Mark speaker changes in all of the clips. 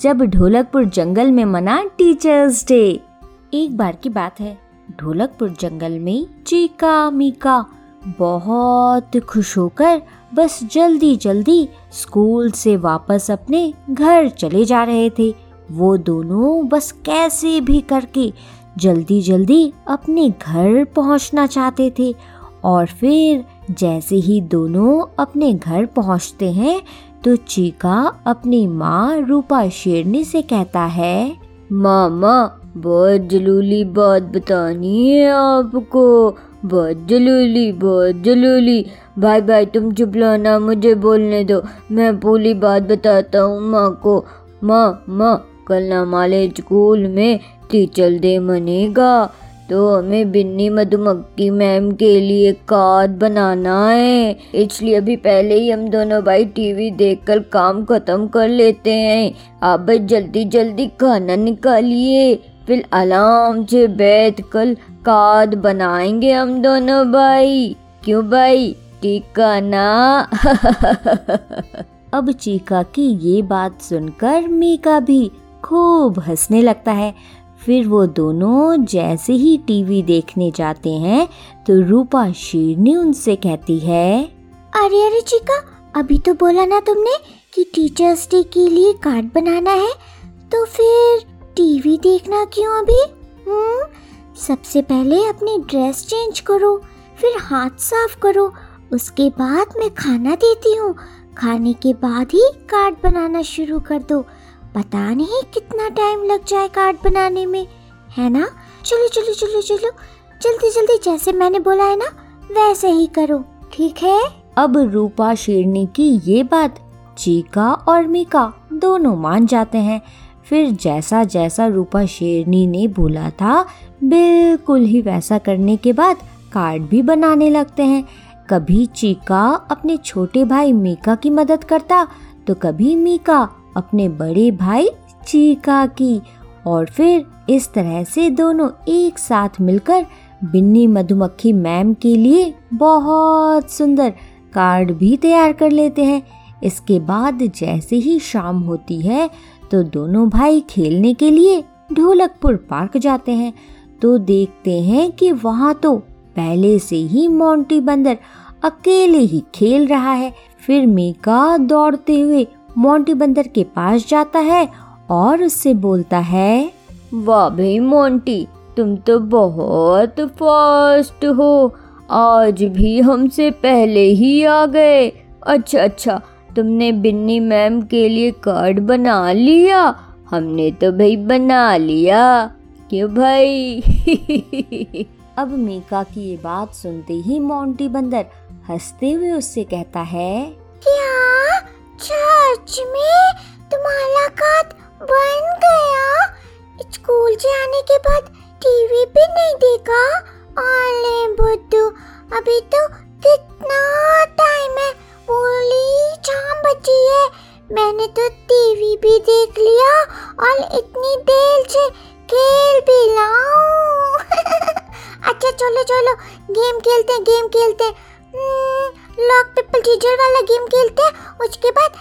Speaker 1: जब ढोलकपुर जंगल में मना टीचर्स डे। एक बार की बात है, ढोलकपुर जंगल में चीका मीका बहुत खुश होकर बस जल्दी जल्दी स्कूल से वापस अपने घर चले जा रहे थे। वो दोनों बस कैसे भी करके जल्दी जल्दी अपने घर पहुँचना चाहते थे और फिर जैसे ही दोनों अपने घर पहुँचते हैं तो चीका अपनी माँ रूपा शेरनी से कहता है,
Speaker 2: मामा, बहुत जलूली बात बतानी है आपको। बहुत जलूली बहुत जलूली। भाई भाई, तुम चुप लाना मुझे बोलने दो। मैं पूरी बात बताता हूँ माँ को। माँ माँ, कल हमारे स्कूल में टीचर डे मनेगा। तो हमें बिन्नी मधुमक्खी मैम के लिए कार्ड बनाना है। इसलिए अभी पहले ही हम दोनों भाई टीवी देखकर काम खत्म कर लेते हैं। आप भाई जल्दी जल्दी खाना निकालिए। फिर आराम से बैठ कर कार्ड बनाएँगे हम दोनों भाई। क्यों भाई? टीका ना?
Speaker 1: अब चीका की ये बात सुनकर मीका भी खूब हंसने लगता है। फिर वो दोनों जैसे ही टीवी देखने जाते हैं तो रूपा शेरनी उनसे कहती है,
Speaker 3: अरे अरे चिका, अभी तो बोला ना तुमने कि टीचर्स डे के लिए कार्ड बनाना है तो फिर टीवी देखना क्यों अभी? हम्म सबसे पहले अपनी ड्रेस चेंज करो, फिर हाथ साफ़ करो, उसके बाद मैं खाना देती हूँ। खाने के बाद ही कार्ड बनाना शुरू कर दो। पता नहीं कितना टाइम लग जाए कार्ड बनाने में, है ना? चलो चलो चलो चलो। जल्दी जल्दी, जैसे मैंने बोला है ना, वैसे ही करो, ठीक है?
Speaker 1: अब रूपा, शेरनी की ये बात, चीका और मीका दोनों मान जाते हैं। फिर जैसा जैसा रूपा, शेरनी ने बोला था, बिल्कुल ही वैसा करने के बाद कार्ड भी बनाने लगते हैं। कभी चीका अपने छोटे भाई मीका की मदद करता तो कभी मीका अपने बड़े भाई चीका की और फिर इस तरह से दोनों एक साथ मिलकर बिन्नी मधुमक्खी मैम के लिए बहुत सुंदर कार्ड भी तैयार कर लेते हैं। इसके बाद जैसे ही शाम होती है तो दोनों भाई खेलने के लिए ढोलकपुर पार्क जाते हैं। तो देखते हैं कि वहाँ तो पहले से ही मोंटी बंदर अकेले ही खेल रहा है। फिर मीका दौड़ते हुए मोंटी बंदर के पास जाता है और उससे बोलता है
Speaker 2: वाह भाई मोंटी तुम तो बहुत फास्ट हो। आज भी हमसे पहले ही आ गए। अच्छा अच्छा तुमने बिन्नी मैम के लिए कार्ड बना लिया? हमने तो भाई बना लिया। क्यों भाई?
Speaker 1: अब मीका की ये बात सुनते ही मोंटी बंदर हँसते हुए उससे कहता है
Speaker 3: क्या चर्च में? तुम्हारा काट बन गया। स्कूल आने के बाद टीवी भी नहीं देखा? आले बुद्धू, अभी तो कितना टाइम है। पूरी शाम बची है। मैंने तो टीवी भी देख लिया और इतनी देर से खेल भी लाऊं। अच्छा चलो चलो। गेम खेलते हैं, गेम खेलते हैं। लॉक पिपल टीचर वाला गेम खेलते हैं, उसके बाद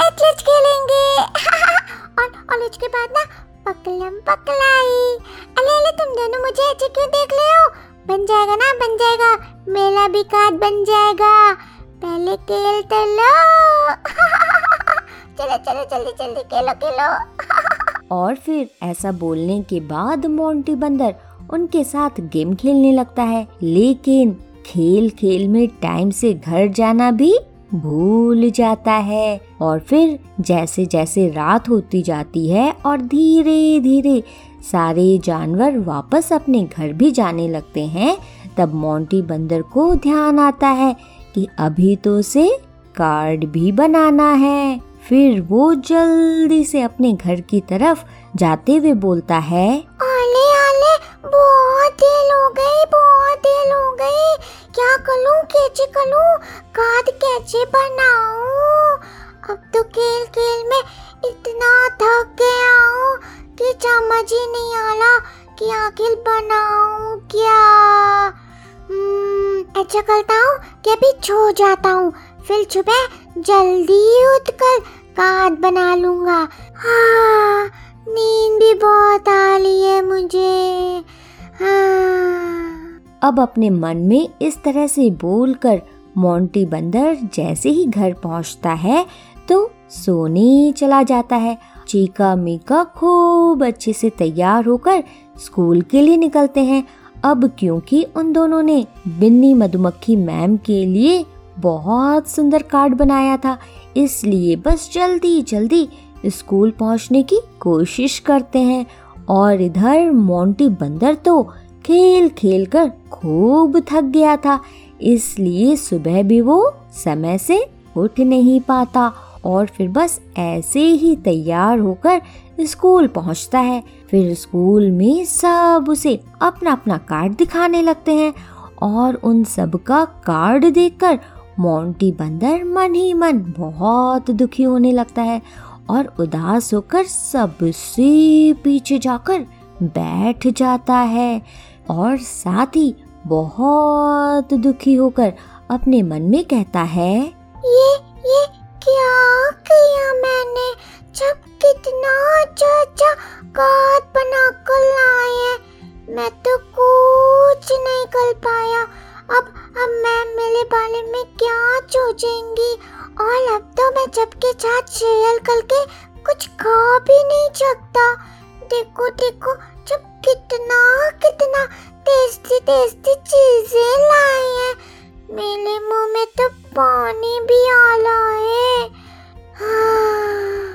Speaker 3: एथलेट्स खेलेंगे। और और उसके बाद ना, पकलम पकलाई। अले अले तुम दोनों मुझे ऐसे क्यों देख ले हो? बन जाएगा ना, बन जाएगा। मेला भी कार्ड बन जाएगा। पहले खेलते लो। चलो चलो, जल्दी जल्दी खेलो खेलो।
Speaker 1: और फिर ऐसा बोलने के बाद मोंटी बंदर उनके साथ गेम खेलने लगता है, लेकिन खेल खेल में टाइम से घर जाना भी भूल जाता है और फिर जैसे जैसे रात होती जाती है और धीरे धीरे सारे जानवर वापस अपने घर भी जाने लगते हैं, तब मोंटी बंदर को ध्यान आता है कि अभी तो उसे कार्ड भी बनाना है। फिर वो जल्दी से अपने घर की तरफ़ जाते हुए बोलता है
Speaker 3: आले आले देर हो गई बहुत देर हो गई क्या करूँ, कैसे करूँ? कार्ड कैसे बनाऊँ? अब तो खेल खेल में इतना थक गया हूँ कि समझ ही नहीं आ रहा कि आखिर बनाऊँ क्या। ऐसा करता हूँ कि अभी छो जाता हूँ। फिर सुबह जल्दी उठकर कार्ड बना लूँगा। हाँ नींद भी बहुत आ रही है मुझे।
Speaker 1: अब अपने मन में इस तरह से बोलकर मोंटी बंदर जैसे ही घर पहुँचता है तो सोने चला जाता है। चीका मीका खूब अच्छे से तैयार होकर स्कूल के लिए निकलते हैं। अब क्योंकि उन दोनों ने बिन्नी मधुमक्खी मैम के लिए बहुत सुंदर कार्ड बनाया था, इसलिए बस जल्दी जल्दी स्कूल पहुँचने की कोशिश करते हैं। और इधर मोंटी बंदर तो खेल खेल कर खूब थक गया था, इसलिए सुबह भी वो समय से उठ नहीं पाता और फिर बस ऐसे ही तैयार होकर स्कूल पहुँचता है। फिर स्कूल में सब उसे अपना अपना कार्ड दिखाने लगते हैं और उन सब का कार्ड देखकर मोंटी बंदर मन ही मन बहुत दुखी होने लगता है और उदास होकर सबसे पीछे जाकर बैठ जाता है और साथ ही बहुत दुखी होकर अपने मन में कहता है,
Speaker 3: ये ये क्या किया मैंने? जब कितना अच्छा अच्छा कार्ड बना कर लाए मैं तो कुछ नहीं कर पाया। अब अब मैम मेरे बारे में क्या सोचेंगी? और अब तो मैं सबके साथ शेयर करके कुछ खा भी नहीं सकता। देखो देखो, जब कितना कितना टेस्टी टेस्टी चीज़ें लाई हैं। मेरे मुँह में तो पानी भी आ रहा है। हाँ।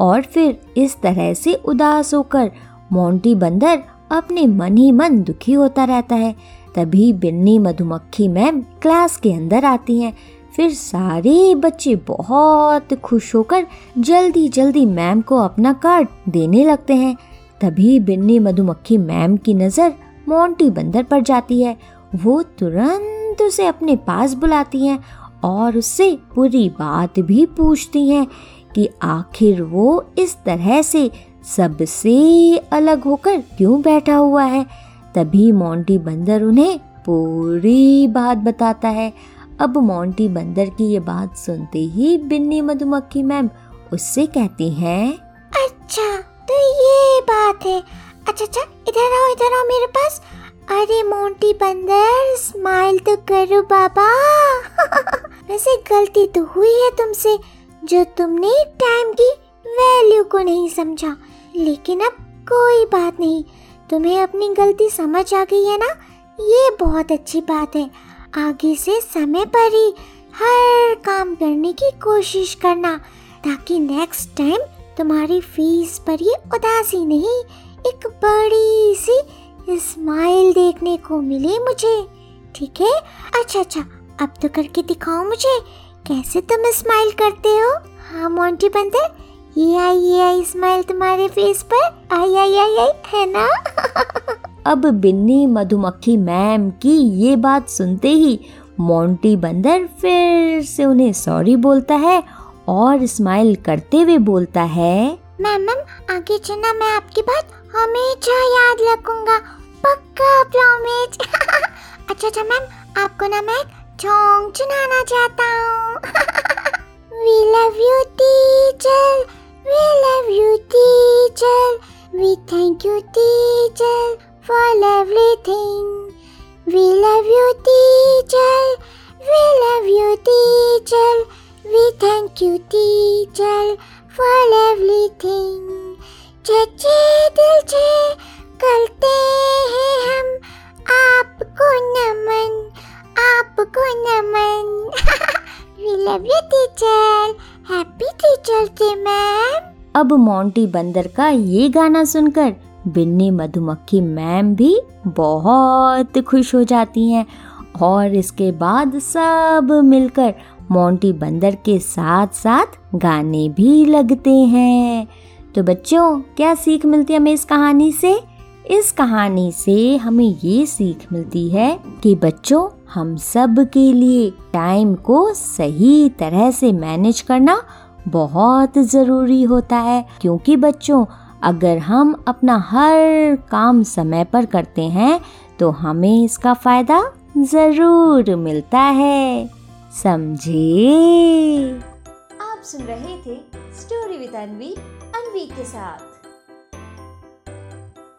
Speaker 1: और फिर इस तरह से उदास होकर मोंटी बंदर अपने मन ही मन दुखी होता रहता है। तभी बिन्नी मधुमक्खी मैम क्लास के अंदर आती हैं। फिर सारे बच्चे बहुत खुश होकर जल्दी जल्दी मैम को अपना कार्ड देने लगते हैं। तभी बिन्नी मधुमक्खी मैम की नज़र मोंटी बंदर पर जाती है। वो तुरंत उसे अपने पास बुलाती हैं और उससे पूरी बात भी पूछती हैं कि आखिर वो इस तरह से सबसे अलग होकर क्यों बैठा हुआ है। तभी मोंटी बंदर उन्हें पूरी बात बताता है। अब मोंटी बंदर की ये बात सुनते ही बिन्नी मधुमक्खी मैम उससे कहती हैं
Speaker 3: अच्छा तो ये बात है। अच्छा अच्छा इधर आओ इधर आओ मेरे पास। अरे मोंटी बंदर स्माइल तो करो बाबा। वैसे गलती तो हुई है तुमसे, जो तुमने टाइम की वैल्यू को नहीं समझा। लेकिन अब कोई बात नहीं। तुम्हें अपनी गलती समझ आ गई है ना? ये बहुत अच्छी बात है। आगे से समय पर ही हर काम करने की कोशिश करना, ताकि नेक्स्ट टाइम तुम्हारी फ़ीस पर ये उदासी नहीं, एक बड़ी सी स्माइल देखने को मिले मुझे। ठीक है? अच्छा अच्छा अब तो करके दिखाओ मुझे, कैसे तुम स्माइल करते हो? हाँ मोंटी बंदर ये आई ये आई स्माइल तुम्हारे फेस पर। आई आई आई आई, है ना?
Speaker 1: अब बिन्नी, मधुमक्खी मैम की ये बात सुनते ही मोंटी बंदर फिर से उन्हें सॉरी बोलता है और स्माइल करते हुए बोलता है,
Speaker 3: मैम मैम आगे चलना मैं आपकी बात हमेशा याद रखूँगा। पक्का प्रॉमिस अच्छा अच्छा मैम, आपको ना मैं सॉन्ग सुनाना चाहता हूँ। We love you teacher We thank you, teacher, for everything. We love you, teacher. We love you, teacher. We thank you, teacher, for everything. Che che dil
Speaker 1: che Monty बंदर का ये गाना सुनकर बिन्नी मधुमक्खी मैम भी बहुत खुश हो जाती हैं और इसके बाद सब मिलकर मोंटी बंदर के साथ साथ गाने भी लगते हैं। तो बच्चों, क्या सीख मिलती है हमें इस कहानी से? इस कहानी से हमें ये सीख मिलती है कि बच्चों, हम सब के लिए टाइम को सही तरह से मैनेज करना बहुत ज़रूरी होता है, क्योंकि बच्चों, अगर हम अपना हर काम समय पर करते हैं तो हमें इसका फ़ायदा ज़रूर मिलता है। समझे?
Speaker 4: आप सुन रहे थे स्टोरी विद अनवी अनवी के साथ।